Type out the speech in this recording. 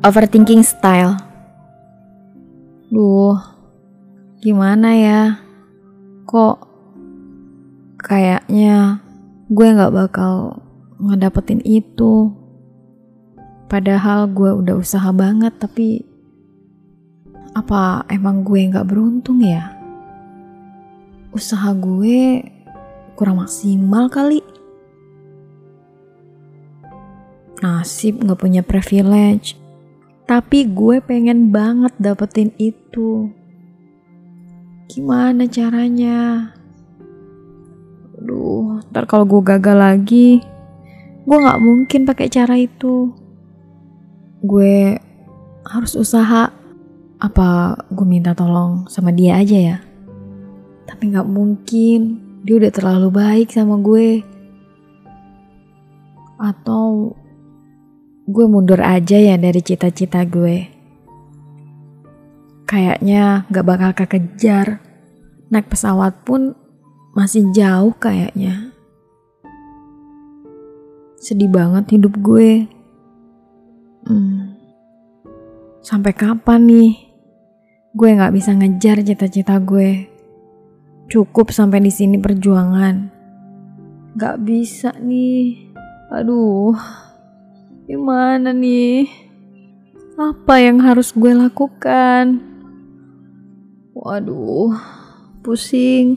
overthinking style. Duh, gimana ya? Kok kayaknya gue gak bakal ngedapetin itu. Padahal gue udah usaha banget tapi apa emang gue gak beruntung ya? Usaha gue kurang maksimal kali. Nasib gak punya privilege. Tapi gue pengen banget dapetin itu. Gimana caranya? Aduh, ntar kalau gue gagal lagi, gue gak mungkin pakai cara itu. Gue harus usaha. Apa gue minta tolong sama dia aja ya? Tapi gak mungkin, dia udah terlalu baik sama gue. Atau gue mundur aja ya dari cita-cita gue. Kayaknya gak bakal kekejar. Naik pesawat pun masih jauh kayaknya. Sedih banget hidup gue. Hmm. Sampai kapan nih? Gue gak bisa ngejar cita-cita gue. Cukup sampai di sini perjuangan. Gak bisa nih. Aduh. Gimana nih? Apa yang harus gue lakukan? Waduh, pusing.